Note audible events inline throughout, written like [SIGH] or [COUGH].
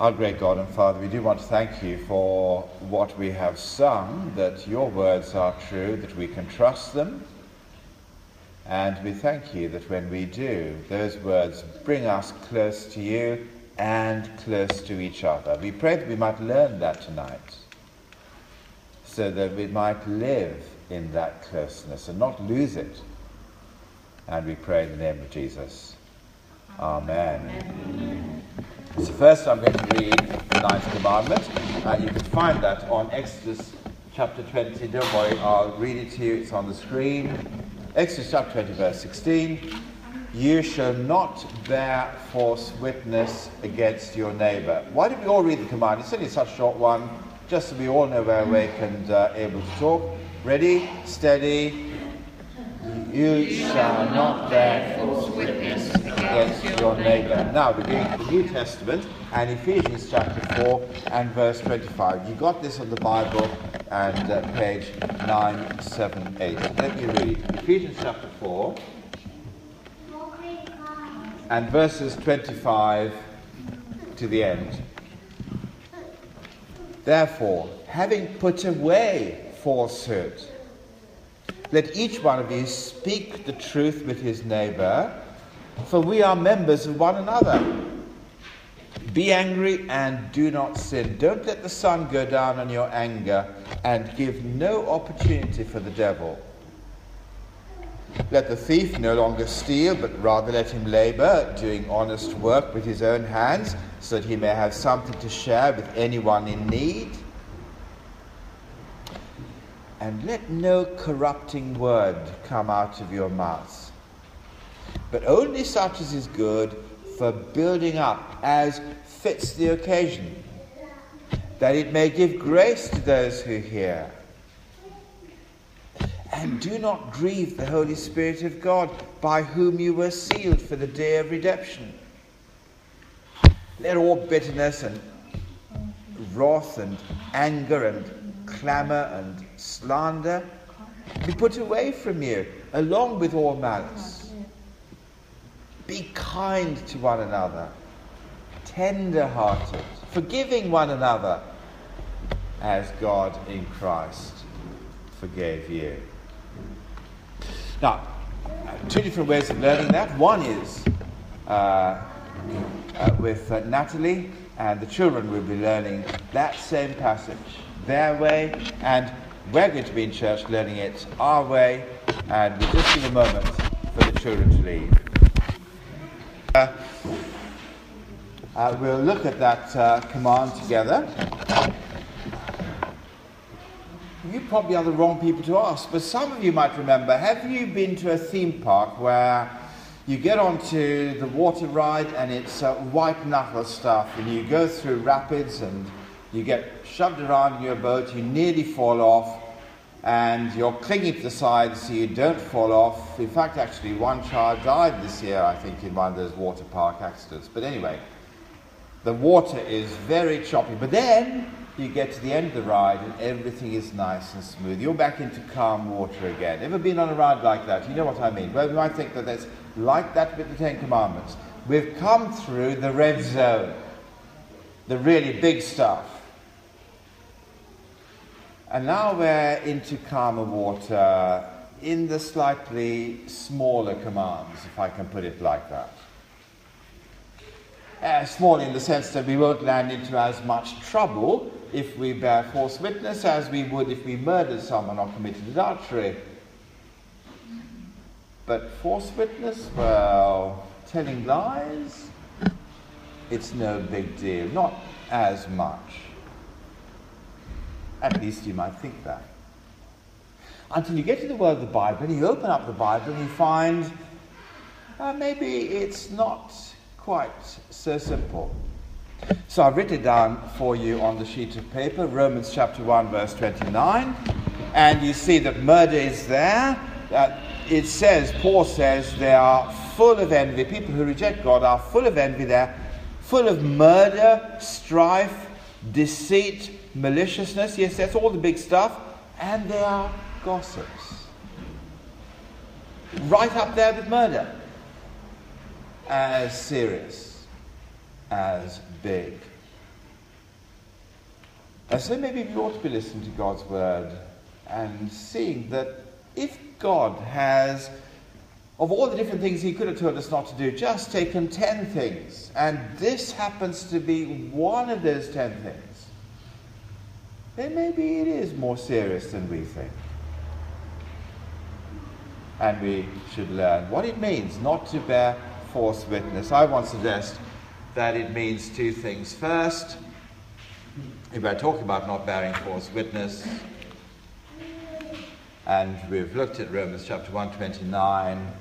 Our great God and Father, we do want to thank you for what we have sung, that your words are true, that we can trust them. And we thank you that when we do, those words bring us close to you and close to each other. We pray that we might learn that tonight, so that we might live in that closeness and not lose it. And we pray in the name of Jesus. Amen. Amen. So first I'm going to read the ninth commandment. Uh, you can find that on Exodus chapter 20. Don't worry, I'll read it to you. It's on the screen. Exodus chapter 20, verse 16. You shall not bear false witness against your neighbor. Why don't we all read the command? It's only such a short one, just so we all know we're awake and uh, able to talk. Ready, steady, you shall not bear false witness against your neighbor. Now, the New Testament and Ephesians chapter 4 and verse 25. You got this on the Bible and uh, page 978. Let me read. Ephesians chapter 4 and verses 25 to the end. Therefore, having put away falsehood, let each one of you speak the truth with his neighbor, for we are members of one another. Be angry and do not sin. Don't let the sun go down on your anger and give no opportunity for the devil. Let the thief no longer steal, but rather let him labor, doing honest work with his own hands, so that he may have something to share with anyone in need and let no corrupting word come out of your mouths, but only such as is good for building up as fits the occasion, that it may give grace to those who hear. And do not grieve the Holy Spirit of God, by whom you were sealed for the day of redemption. Let all bitterness and wrath and anger and clamor and slander be put away from you, along with all malice. Be kind to one another, tender hearted, forgiving one another, as God in Christ forgave you. Now, two different ways of learning that. One is uh, uh, with uh, Natalie, and the children will be learning that same passage their way, and we're going to be in church learning it our way, and we'll just give a moment for the children to leave. Uh, uh, we'll look at that uh, command together. You probably are the wrong people to ask, but some of you might remember have you been to a theme park where you get onto the water ride and it's uh, white knuckle stuff, and you go through rapids and you get shoved around in your boat, you nearly fall off, and you're clinging to the side so you don't fall off. In fact, actually, one child died this year, I think, in one of those water park accidents. But anyway, the water is very choppy. But then you get to the end of the ride and everything is nice and smooth. You're back into calm water again. Ever been on a ride like that? You know what I mean. Well, you might think that it's like that with the Ten Commandments. We've come through the red zone, the really big stuff. And now we're into calmer water in the slightly smaller commands, if I can put it like that. Uh, small in the sense that we won't land into as much trouble if we bear false witness as we would if we murdered someone or committed adultery. But false witness, well, telling lies, it's no big deal, not as much. At least you might think that. Until you get to the Word of the Bible and you open up the Bible and you find uh, maybe it's not quite so simple. So I've written it down for you on the sheet of paper, Romans chapter 1, verse 29. And you see that murder is there. Uh, it says, Paul says, they are full of envy. People who reject God are full of envy. They're full of murder, strife, deceit, maliciousness. Yes, that's all the big stuff. And they are gossips. Right up there with murder. As serious, as big. And so maybe we ought to be listening to God's word and seeing that if God has, of all the different things he could have told us not to do, just taken ten things, and this happens to be one of those ten things, then maybe it is more serious than we think. And we should learn what it means not to bear false witness. I want to suggest that it means two things. First, if we're talking about not bearing false witness, and we've looked at Romans chapter 129,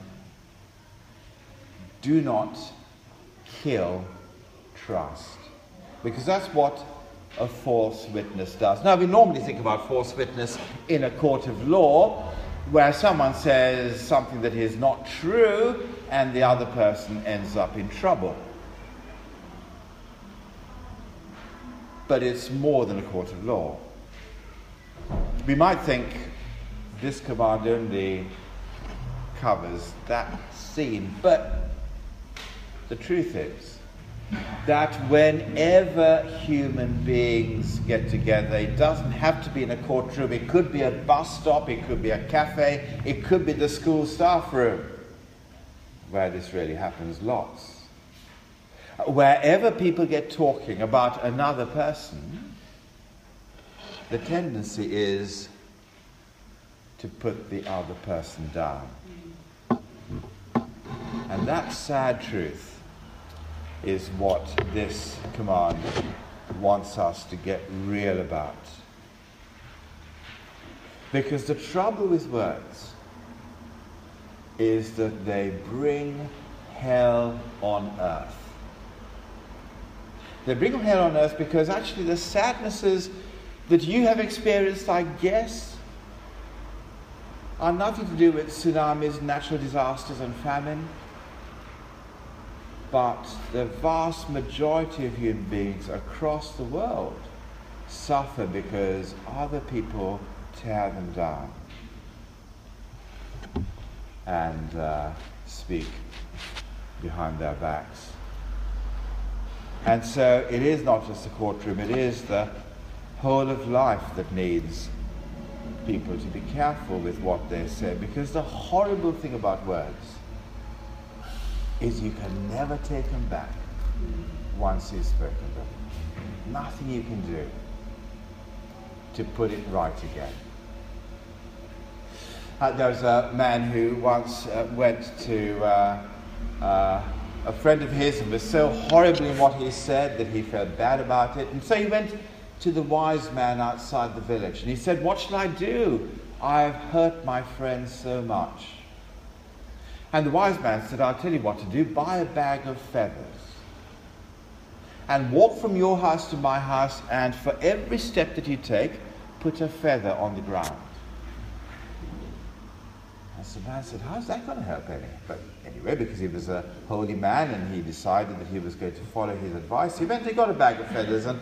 do not kill trust. Because that's what a false witness does. Now, we normally think about false witness in a court of law, where someone says something that is not true and the other person ends up in trouble. But it's more than a court of law. We might think this command only covers that scene, but the truth is that whenever human beings get together, it doesn't have to be in a courtroom, it could be a bus stop, it could be a cafe, it could be the school staff room, where this really happens lots. Wherever people get talking about another person, the tendency is to put the other person down. And that sad truth is what this command wants us to get real about. Because the trouble with words is that they bring hell on earth. They bring hell on earth because actually the sadnesses that you have experienced, I guess, are nothing to do with tsunamis, natural disasters, and famine. But the vast majority of human beings across the world suffer because other people tear them down and uh, speak behind their backs. And so it is not just the courtroom, it is the whole of life that needs people to be careful with what they say because the horrible thing about words is you can never take them back once you've spoken them. Nothing you can do to put it right again. Uh, there was a man who once uh, went to uh, uh, a friend of his and was so horrible in what he said that he felt bad about it. And so he went to the wise man outside the village and he said, What shall I do? I've hurt my friend so much. And the wise man said, I'll tell you what to do buy a bag of feathers and walk from your house to my house, and for every step that you take, put a feather on the ground. And the man said, How's that going to help any? But anyway, because he was a holy man and he decided that he was going to follow his advice, he went and got a bag of feathers and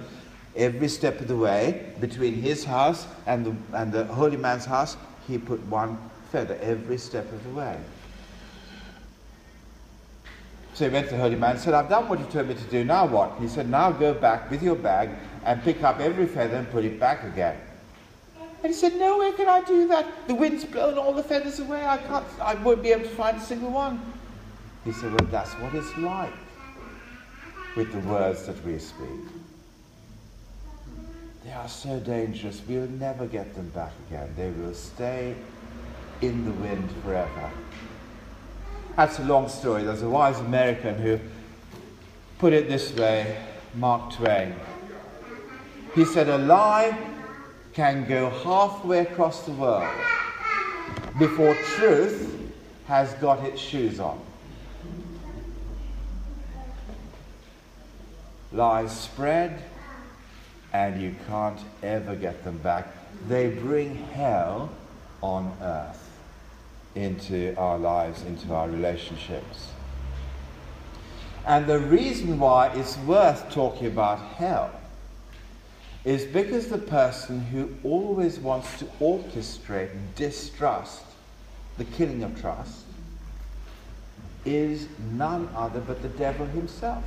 every step of the way between his house and the, and the holy man's house, he put one feather every step of the way. So he went to the holy man and said, I've done what you told me to do, now what? He said, Now go back with your bag and pick up every feather and put it back again. And he said, No way can I do that. The wind's blown all the feathers away. I can't I won't be able to find a single one. He said, Well that's what it's like with the words that we speak. They are so dangerous, we'll never get them back again. They will stay in the wind forever. That's a long story. There's a wise American who put it this way Mark Twain. He said, A lie can go halfway across the world before truth has got its shoes on. Lies spread and you can't ever get them back. They bring hell on earth into our lives, into our relationships. And the reason why it's worth talking about hell is because the person who always wants to orchestrate distrust, the killing of trust, is none other but the devil himself.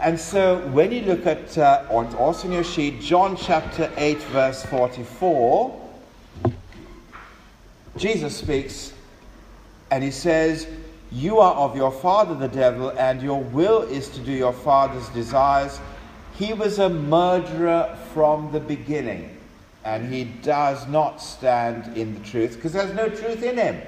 And so when you look at, uh, on, also in your sheet, John chapter 8, verse 44, Jesus speaks and he says, You are of your father the devil, and your will is to do your father's desires. He was a murderer from the beginning, and he does not stand in the truth because there's no truth in him.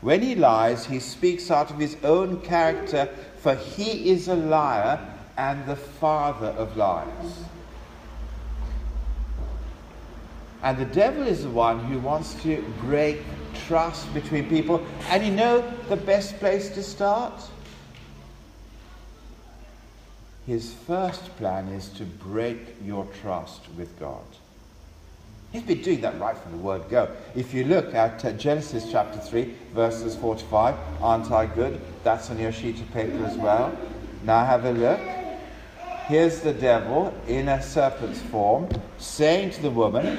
When he lies, he speaks out of his own character, for he is a liar and the father of lies. And the devil is the one who wants to break trust between people. And you know the best place to start? His first plan is to break your trust with God. He's been doing that right from the word go. If you look at uh, Genesis chapter 3, verses 4 to 5, aren't I good? That's on your sheet of paper as well. Now have a look. Here's the devil in a serpent's form saying to the woman,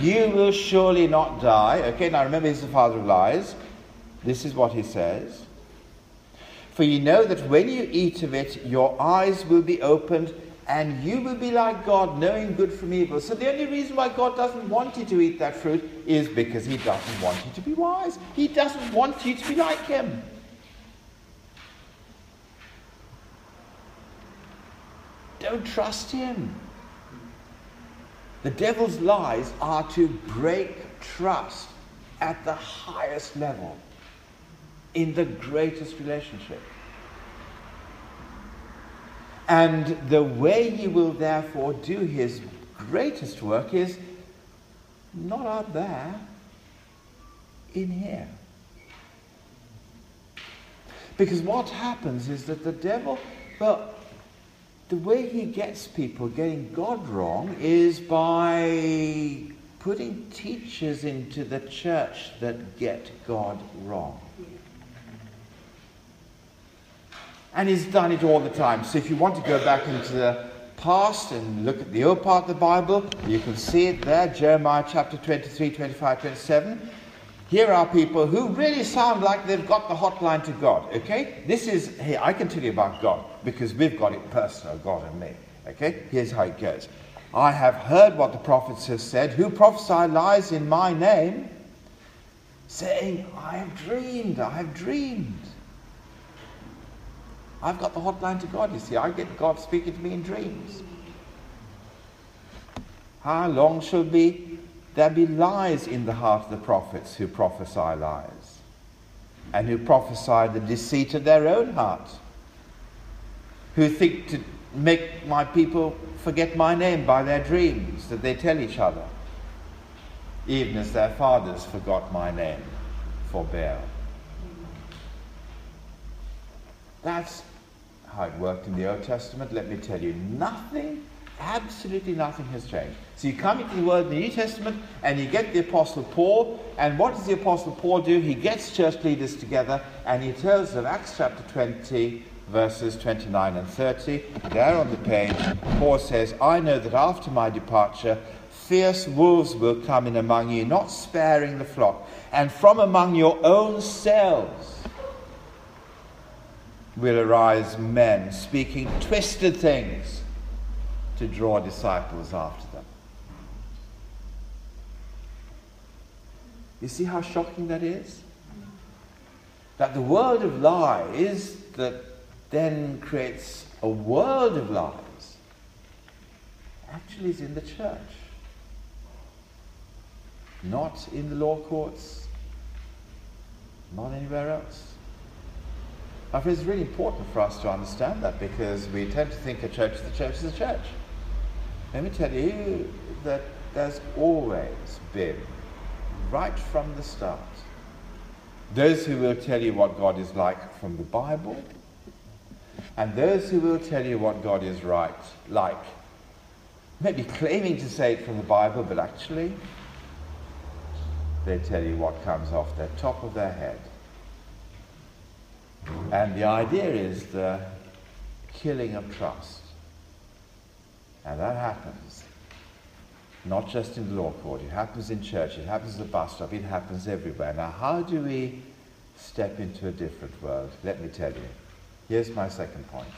You will surely not die. Okay, now remember, he's the father of lies. This is what he says. For you know that when you eat of it, your eyes will be opened and you will be like God, knowing good from evil. So the only reason why God doesn't want you to eat that fruit is because he doesn't want you to be wise. He doesn't want you to be like him. Don't trust him. The devil's lies are to break trust at the highest level in the greatest relationship. And the way he will therefore do his greatest work is not out there, in here. Because what happens is that the devil, well, the way he gets people getting God wrong is by putting teachers into the church that get God wrong. And he's done it all the time. So if you want to go back into the past and look at the old part of the Bible, you can see it there Jeremiah chapter 23, 25, 27. Here are people who really sound like they've got the hotline to God, okay? This is, hey, I can tell you about God because we've got it personal, God and me, okay? Here's how it goes. I have heard what the prophets have said, who prophesy lies in my name, saying, I have dreamed, I have dreamed. I've got the hotline to God, you see. I get God speaking to me in dreams. How long shall be there be lies in the heart of the prophets who prophesy lies, and who prophesy the deceit of their own heart, who think to make my people forget my name by their dreams that they tell each other, even as their fathers forgot my name for Baal. That's how it worked in the Old Testament. Let me tell you, nothing Absolutely nothing has changed. So you come into the Word in the New Testament and you get the Apostle Paul, and what does the Apostle Paul do? He gets church leaders together and he tells them, Acts chapter 20, verses 29 and 30. There on the page, Paul says, I know that after my departure, fierce wolves will come in among you, not sparing the flock, and from among your own selves will arise men speaking twisted things to draw disciples after them. You see how shocking that is? That the world of lies that then creates a world of lies actually is in the church, not in the law courts, not anywhere else. I think it's really important for us to understand that because we tend to think a church is the church is a church. Let me tell you that there's always been, right from the start, those who will tell you what God is like from the Bible, and those who will tell you what God is right like. Maybe claiming to say it from the Bible, but actually, they tell you what comes off the top of their head. And the idea is the killing of trust. And that happens not just in the law court, it happens in church, it happens at the bus stop, it happens everywhere. Now, how do we step into a different world? Let me tell you. Here's my second point.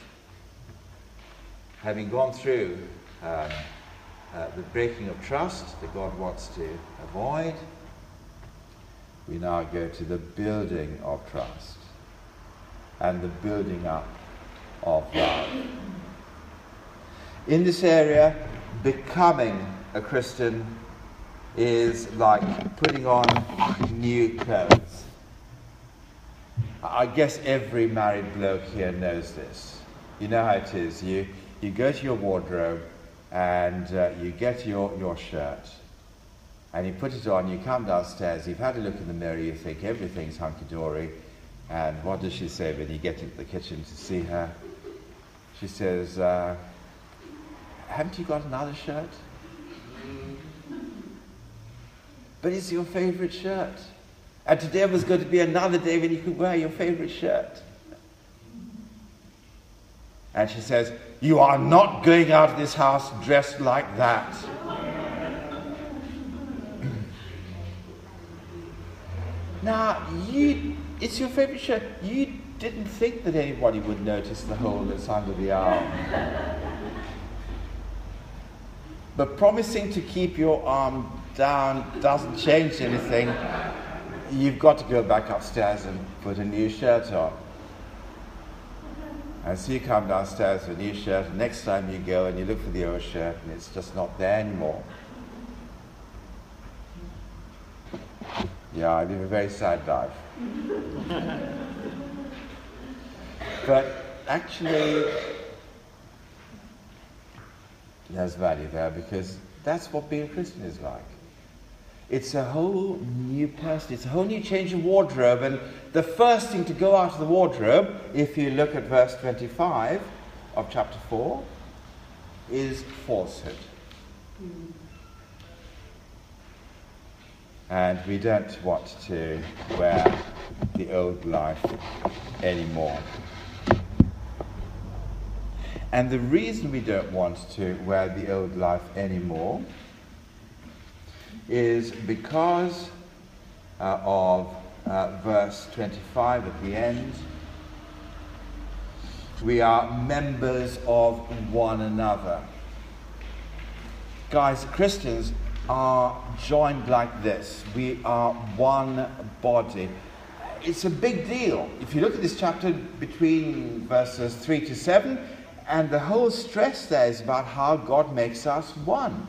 having gone through um, uh, the breaking of trust that God wants to avoid, we now go to the building of trust and the building up of love. In this area, becoming a Christian is like putting on new clothes. I guess every married bloke here knows this. You know how it is. You, you go to your wardrobe and uh, you get your, your shirt and you put it on, you come downstairs, you've had a look in the mirror, you think everything's hunky dory. And what does she say when you get into the kitchen to see her? She says, uh, Haven't you got another shirt? But it's your favorite shirt. And today was going to be another day when you could wear your favorite shirt. And she says, You are not going out of this house dressed like that. [CLEARS THROAT] now, you, it's your favorite shirt. You didn't think that anybody would notice the hole that's under the arm. But promising to keep your arm down doesn't change anything. You've got to go back upstairs and put a new shirt on. And so you come downstairs with a new shirt, next time you go and you look for the old shirt, and it's just not there anymore. Yeah, I live a very sad life. [LAUGHS] but actually, there's value there because that's what being a Christian is like. It's a whole new person. It's a whole new change of wardrobe. And the first thing to go out of the wardrobe, if you look at verse 25 of chapter 4, is falsehood. And we don't want to wear the old life anymore. And the reason we don't want to wear the old life anymore is because uh, of uh, verse 25 at the end. We are members of one another. Guys, Christians are joined like this. We are one body. It's a big deal. If you look at this chapter between verses 3 to 7, and the whole stress there is about how God makes us one.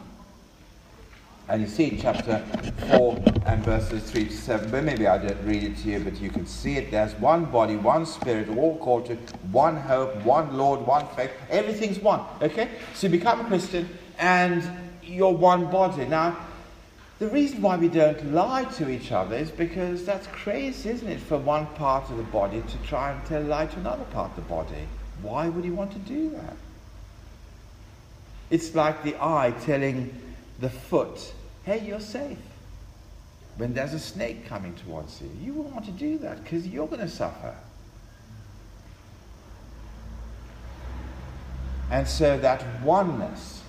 And you see in chapter 4 and verses 3 to 7, but maybe I didn't read it to you, but you can see it. There's one body, one spirit, all called to one hope, one Lord, one faith. Everything's one. Okay? So you become a Christian and you're one body. Now, the reason why we don't lie to each other is because that's crazy, isn't it, for one part of the body to try and tell a lie to another part of the body. Why would he want to do that? It's like the eye telling the foot hey, you're safe. When there's a snake coming towards you, you won't want to do that because you're going to suffer. And so that oneness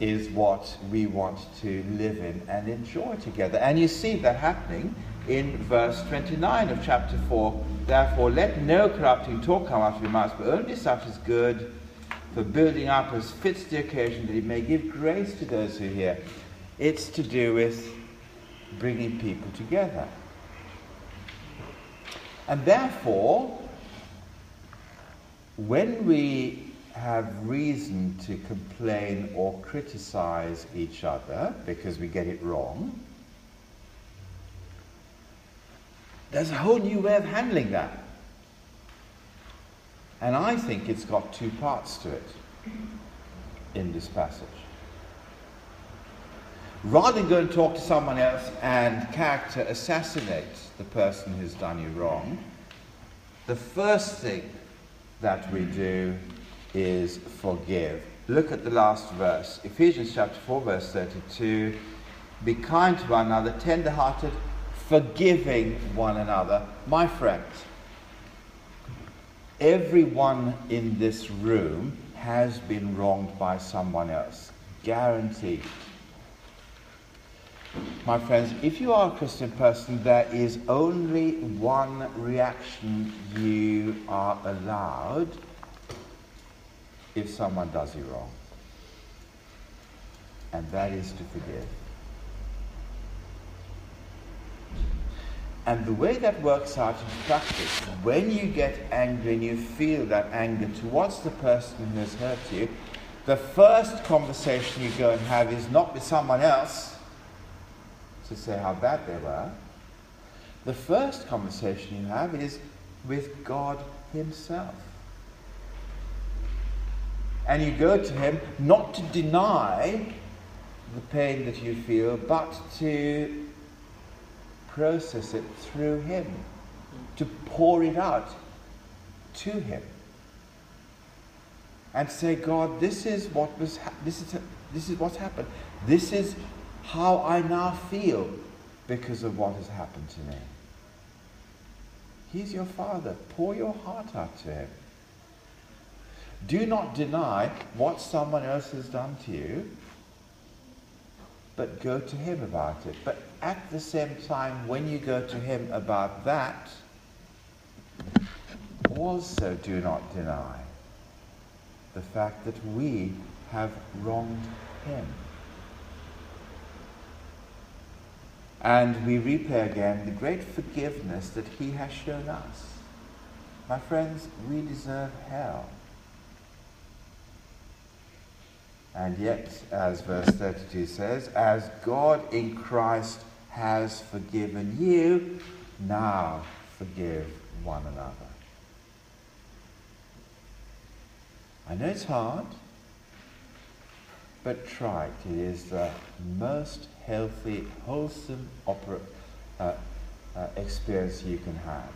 is what we want to live in and enjoy together. And you see that happening in verse 29 of chapter 4. Therefore, let no corrupting talk come out of your mouths, but only such as is good for building up as fits the occasion, that he may give grace to those who hear. It's to do with bringing people together. And therefore, when we have reason to complain or criticize each other because we get it wrong, there's a whole new way of handling that. And I think it's got two parts to it in this passage rather than go and talk to someone else and character assassinate the person who's done you wrong, the first thing that we do is forgive. Look at the last verse, Ephesians chapter 4, verse 32. Be kind to one another, tender hearted, forgiving one another. My friends, everyone in this room has been wronged by someone else. Guaranteed. My friends, if you are a Christian person, there is only one reaction you are allowed, if someone does you wrong. And that is to forgive. And the way that works out in practice, when you get angry and you feel that anger towards the person who has hurt you, the first conversation you go and have is not with someone else to say how bad they were. The first conversation you have is with God Himself. And you go to Him not to deny the pain that you feel, but to process it through Him, to pour it out to Him, and say, God, this is what was, ha- this is, this is what's happened. This is how I now feel because of what has happened to me. He's your Father. Pour your heart out to Him. Do not deny what someone else has done to you, but go to Him about it. But at the same time, when you go to Him about that, also do not deny the fact that we have wronged Him. And we replay again the great forgiveness that He has shown us. My friends, we deserve hell. And yet, as verse 32 says, as God in Christ has forgiven you, now forgive one another. I know it's hard, but try it. It is the most healthy, wholesome opera, uh, uh, experience you can have.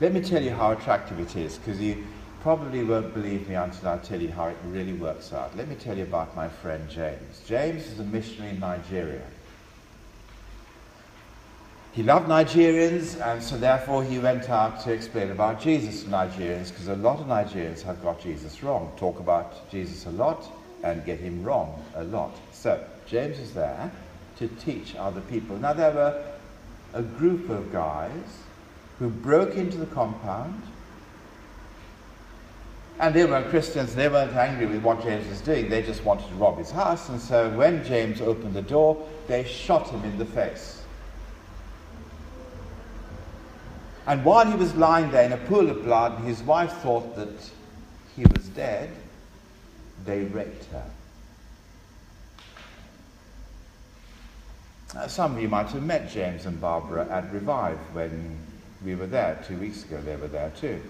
Let me tell you how attractive it is, because you probably won't believe me until I tell you how it really works out. Let me tell you about my friend James. James is a missionary in Nigeria. He loved Nigerians, and so therefore he went out to explain about Jesus to Nigerians, because a lot of Nigerians have got Jesus wrong, talk about Jesus a lot, and get him wrong a lot. So, James is there to teach other people. Now, there were a group of guys who broke into the compound, and they weren't Christians, they weren't angry with what James was doing, they just wanted to rob his house, and so when James opened the door, they shot him in the face. And while he was lying there in a pool of blood, his wife thought that he was dead, they raped her. Now, some of you might have met James and Barbara at Revive when we were there two weeks ago. They were there too.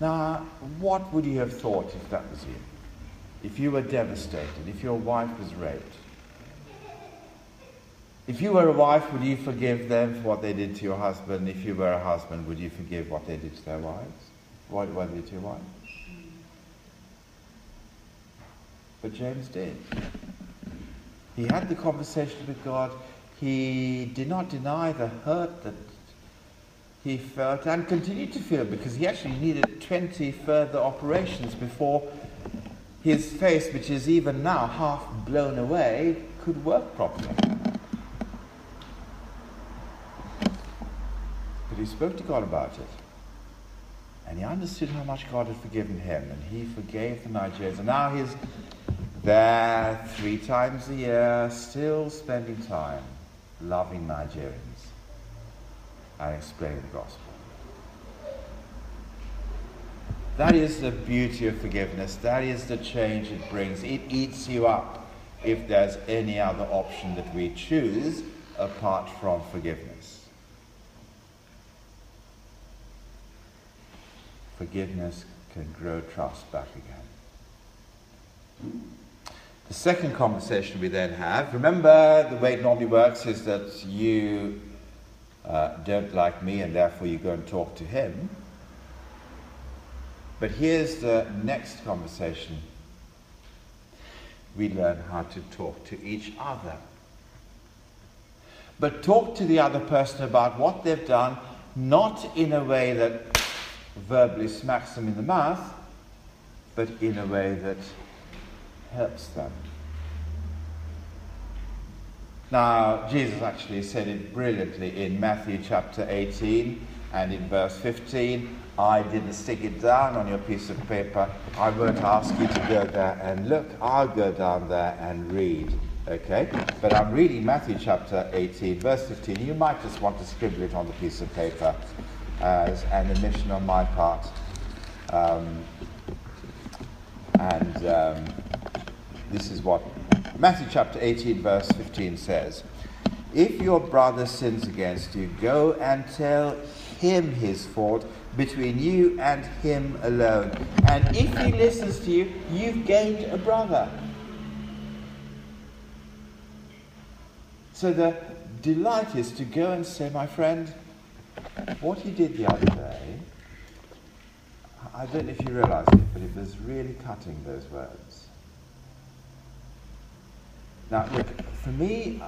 Now, what would you have thought if that was you? If you were devastated, if your wife was raped? If you were a wife, would you forgive them for what they did to your husband? If you were a husband, would you forgive what they did to their wives? What, what they did to your wife? But James did. He had the conversation with God. He did not deny the hurt that he felt and continued to feel because he actually needed 20 further operations before his face, which is even now half blown away, could work properly. But he spoke to God about it. And he understood how much God had forgiven him, and he forgave the Nigerians. And now he's there three times a year, still spending time loving Nigerians and explaining the gospel. That is the beauty of forgiveness. That is the change it brings. It eats you up if there's any other option that we choose apart from forgiveness. Forgiveness can grow trust back again. The second conversation we then have, remember the way it normally works is that you uh, don't like me and therefore you go and talk to him. But here's the next conversation. We learn how to talk to each other. But talk to the other person about what they've done, not in a way that verbally smacks them in the mouth, but in a way that helps them. Now, Jesus actually said it brilliantly in Matthew chapter 18 And in verse 15, I didn't stick it down on your piece of paper. I won't ask you to go there and look. I'll go down there and read. Okay? But I'm reading Matthew chapter 18, verse 15. You might just want to scribble it on the piece of paper as an admission on my part. Um, and um, this is what Matthew chapter 18, verse 15 says If your brother sins against you, go and tell him his fault between you and him alone. And if he listens to you, you've gained a brother. So the delight is to go and say, my friend, what he did the other day, I don't know if you realize it, but it was really cutting those words. Now, look, for me,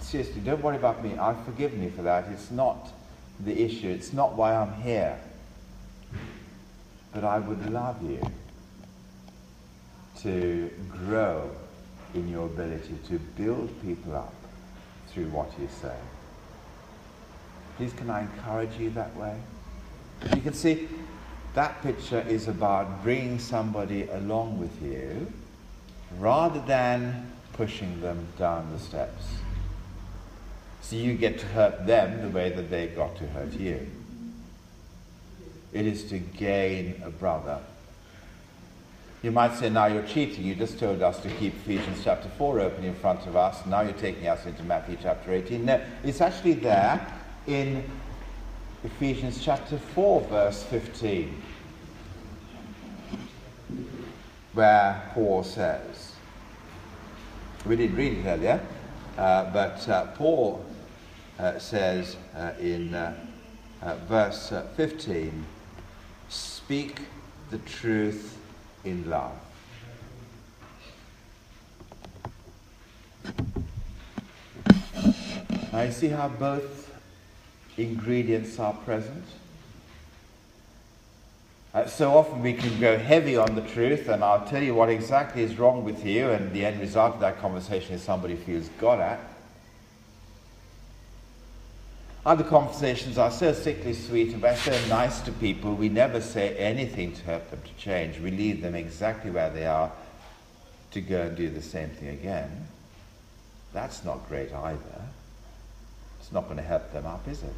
seriously, don't worry about me. I've forgiven you for that. It's not the issue. It's not why I'm here. But I would love you to grow in your ability to build people up through what you say. Please, can I encourage you that way? You can see that picture is about bringing somebody along with you rather than pushing them down the steps. So you get to hurt them the way that they got to hurt you. It is to gain a brother. You might say, now you're cheating. You just told us to keep Ephesians chapter 4 open in front of us. Now you're taking us into Matthew chapter 18. No, it's actually there in Ephesians chapter 4, verse 15, where Paul says, we didn't read it earlier, uh, but uh, Paul uh, says uh, in verse 15, speak the truth in love. I see how both ingredients are present? Uh, so often we can go heavy on the truth, and I'll tell you what exactly is wrong with you, and the end result of that conversation is somebody feels got at. Other conversations are so sickly sweet and we're so nice to people, we never say anything to help them to change. We leave them exactly where they are to go and do the same thing again. That's not great either. It's not going to help them up, is it?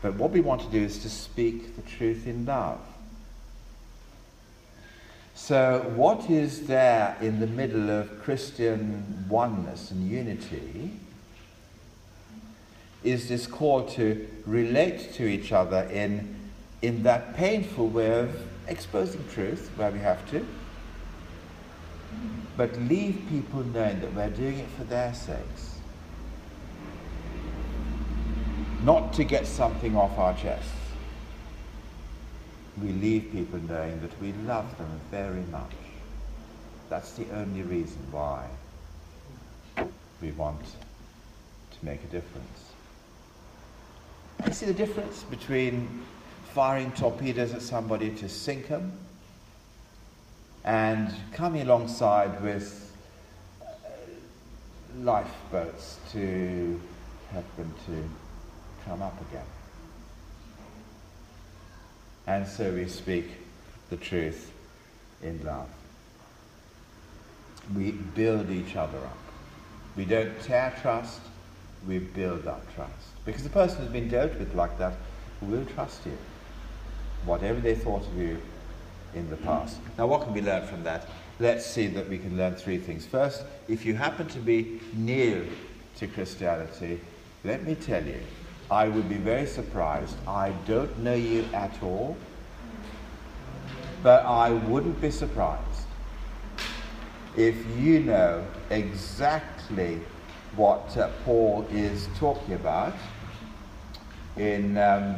But what we want to do is to speak the truth in love. So, what is there in the middle of Christian oneness and unity is this call to relate to each other in, in that painful way of exposing truth where we have to, but leave people knowing that we're doing it for their sakes. Not to get something off our chests we leave people knowing that we love them very much. That's the only reason why we want to make a difference. You see the difference between firing torpedoes at somebody to sink them and coming alongside with uh, lifeboats to help them to come up again. And so we speak the truth in love. We build each other up. We don't tear trust, we build up trust. Because the person who's been dealt with like that will trust you, whatever they thought of you in the past. Now, what can we learn from that? Let's see that we can learn three things. First, if you happen to be new to Christianity, let me tell you, I would be very surprised. I don't know you at all, but I wouldn't be surprised if you know exactly what uh, Paul is talking about in, um,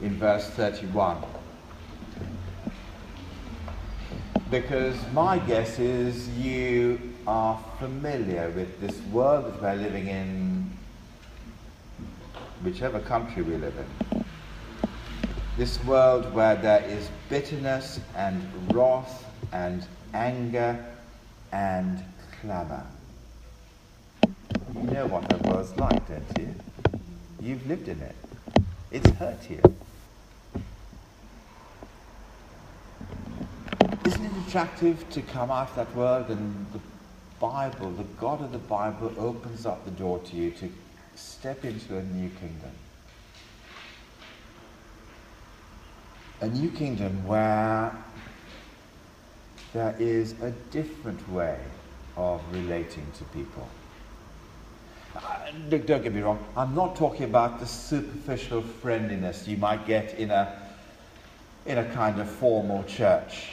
in verse 31. Because my guess is you are familiar with this world that we're living in whichever country we live in. This world where there is bitterness and wrath and anger and clamor. You know what that world's like, don't you? You've lived in it. It's hurt you. Isn't it attractive to come out of that world and the Bible, the God of the Bible, opens up the door to you to step into a new kingdom? A new kingdom where there is a different way of relating to people. Uh, don't get me wrong, I'm not talking about the superficial friendliness you might get in a, in a kind of formal church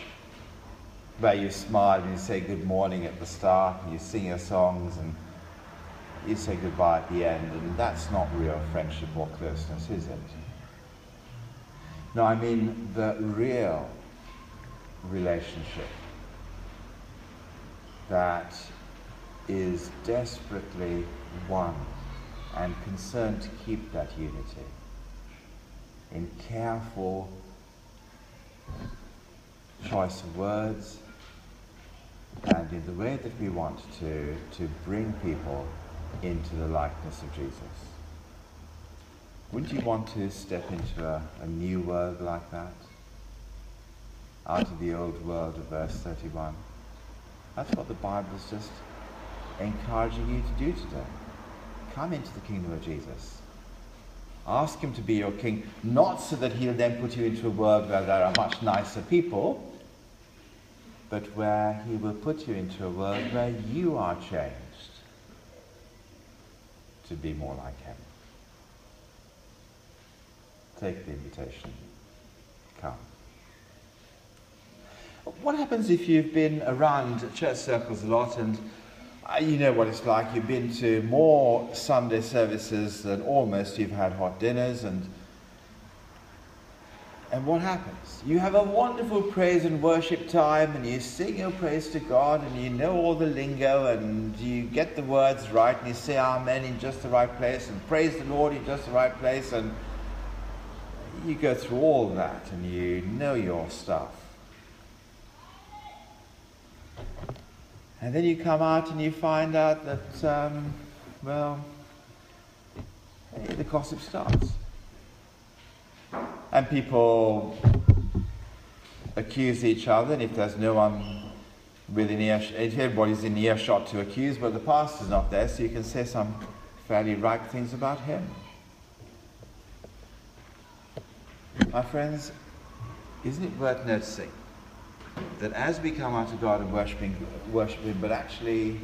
where you smile and you say good morning at the start and you sing your songs and you say goodbye at the end, and that's not real friendship or closeness, is it? No, I mean the real relationship that is desperately one and concerned to keep that unity in careful choice of words and in the way that we want to, to bring people into the likeness of Jesus. Wouldn't you want to step into a, a new world like that? Out of the old world of verse 31. That's what the Bible is just encouraging you to do today. Come into the kingdom of Jesus. Ask him to be your king, not so that he'll then put you into a world where there are much nicer people, but where he will put you into a world where you are changed to be more like him. Take the invitation. Come. What happens if you've been around church circles a lot and uh, you know what it's like? You've been to more Sunday services than almost you've had hot dinners and and what happens? You have a wonderful praise and worship time and you sing your praise to God and you know all the lingo and you get the words right and you say amen in just the right place and praise the Lord in just the right place and you go through all that and you know your stuff. And then you come out and you find out that, um, well, the gossip starts. And people accuse each other, and if there's no one within earshot, everybody's in earshot to accuse, but the pastor's not there, so you can say some fairly right things about him. My friends, isn't it worth noticing that as we come out to God and worshiping, worship Him, but actually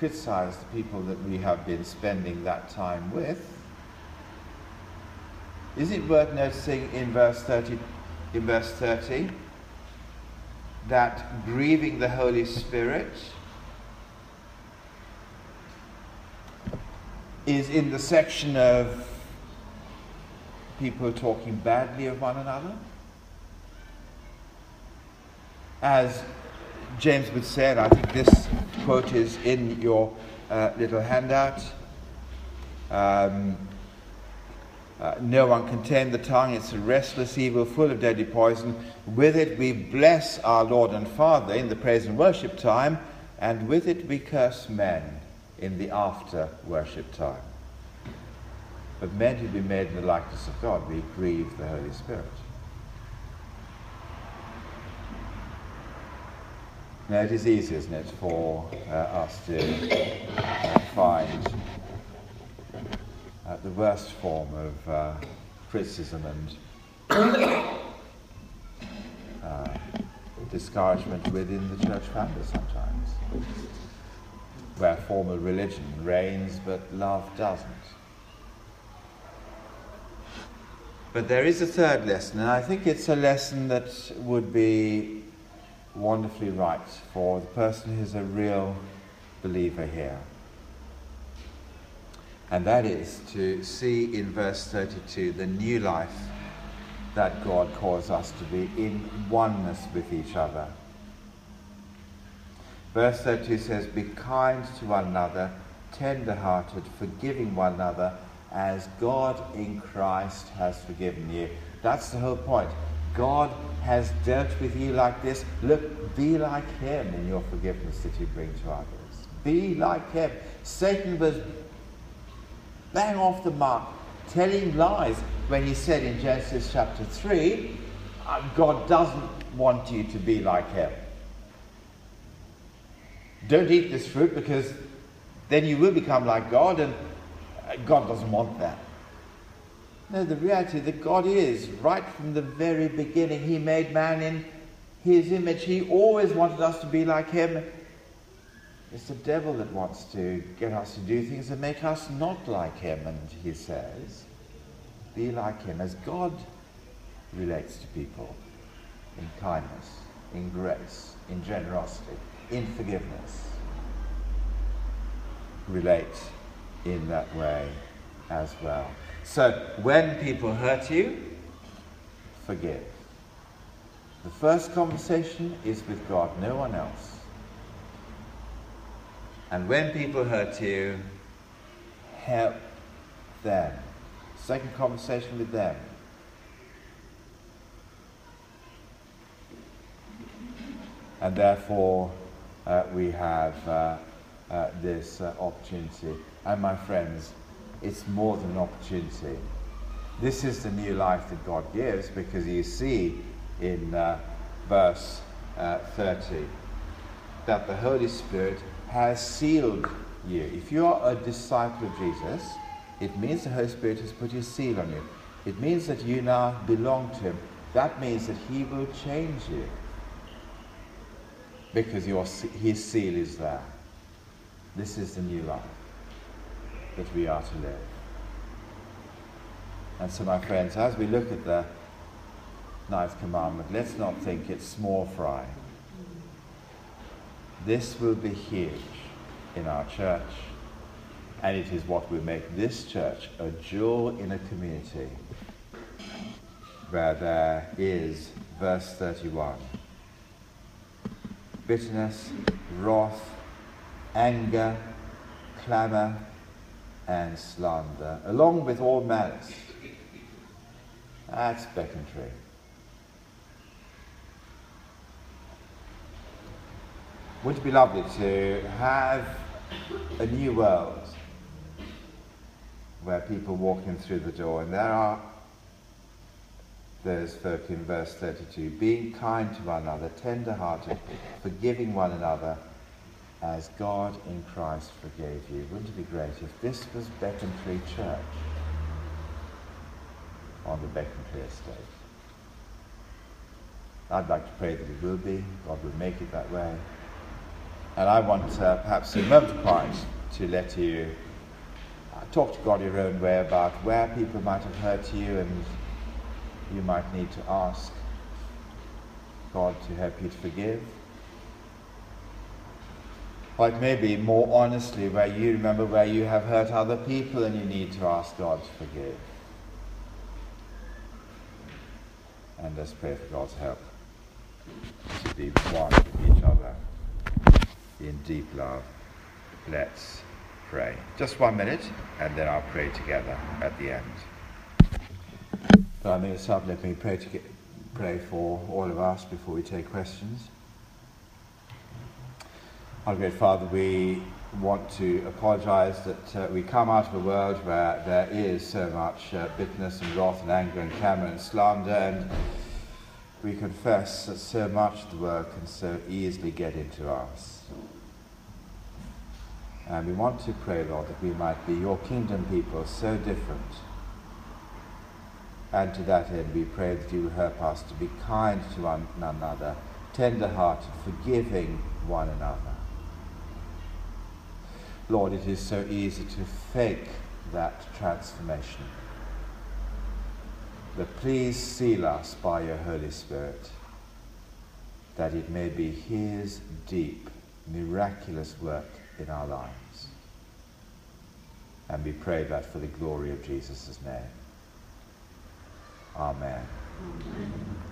criticize the people that we have been spending that time with, is it worth noticing in verse 30, in verse 30 that grieving the Holy Spirit is in the section of people talking badly of one another? as James would say, and I think this quote is in your uh, little handout. Um, uh, no one can tame the tongue, it's a restless evil full of deadly poison. With it we bless our Lord and Father in the praise and worship time, and with it we curse men in the after worship time. But men who be made in the likeness of God, we grieve the Holy Spirit. Now, it is easy, isn't it, for uh, us to uh, find uh, the worst form of uh, criticism and [COUGHS] uh, discouragement within the church family sometimes, where formal religion reigns but love doesn't. But there is a third lesson, and I think it's a lesson that would be wonderfully right for the person who's a real believer here. And that is to see in verse 32 the new life that God calls us to be in oneness with each other. Verse 32 says, Be kind to one another, tender hearted, forgiving one another, as God in Christ has forgiven you. That's the whole point. God has dealt with you like this. Look, be like Him in your forgiveness that you bring to others. Be like him. Satan was bang off the mark, telling lies when he said in Genesis chapter 3, uh, God doesn't want you to be like him. Don't eat this fruit because then you will become like God, and uh, God doesn't want that. No, the reality that God is, right from the very beginning, He made man in His image. He always wanted us to be like Him. It's the devil that wants to get us to do things that make us not like Him. And He says, be like Him as God relates to people in kindness, in grace, in generosity, in forgiveness. Relate in that way as well. So when people hurt you, forgive. The first conversation is with God, no one else. And when people hurt you, help them. Second conversation with them. And therefore, uh, we have uh, uh, this uh, opportunity. And my friends, it's more than an opportunity. This is the new life that God gives because you see in uh, verse uh, 30 that the Holy Spirit has sealed you. If you are a disciple of Jesus, it means the Holy Spirit has put his seal on you. It means that you now belong to him. That means that he will change you because your, his seal is there. This is the new life that we are to live. And so, my friends, as we look at the ninth commandment, let's not think it's small fry. This will be huge in our church, and it is what will make this church a jewel in a community where there is, verse 31, bitterness, wrath, anger, clamour, and slander, along with all malice. That's Becontree. Wouldn't it be lovely to have a new world where people walk in through the door and there are those folk in verse 32 being kind to one another, tender hearted, forgiving one another as God in Christ forgave you. Wouldn't it be great if this was Becontree Church on the Becontree estate? I'd like to pray that it will be. God will make it that way. And I want uh, perhaps a moment of quiet to let you uh, talk to God your own way about where people might have hurt you and you might need to ask God to help you to forgive like maybe more honestly, where you remember where you have hurt other people and you need to ask God to forgive. And let's pray for God's help to be one with each other in deep love. Let's pray. Just one minute, and then I'll pray together at the end. I think it's up. Let me pray, to get, pray for all of us before we take questions. Our great Father, we want to apologize that uh, we come out of a world where there is so much uh, bitterness and wrath and anger and clamor and slander, and we confess that so much of the world can so easily get into us. And we want to pray, Lord, that we might be your kingdom people so different. And to that end, we pray that you will help us to be kind to one another, tender hearted, forgiving one another Lord, it is so easy to fake that transformation. But please seal us by your Holy Spirit that it may be His deep, miraculous work in our lives. And we pray that for the glory of Jesus' name. Amen. Amen.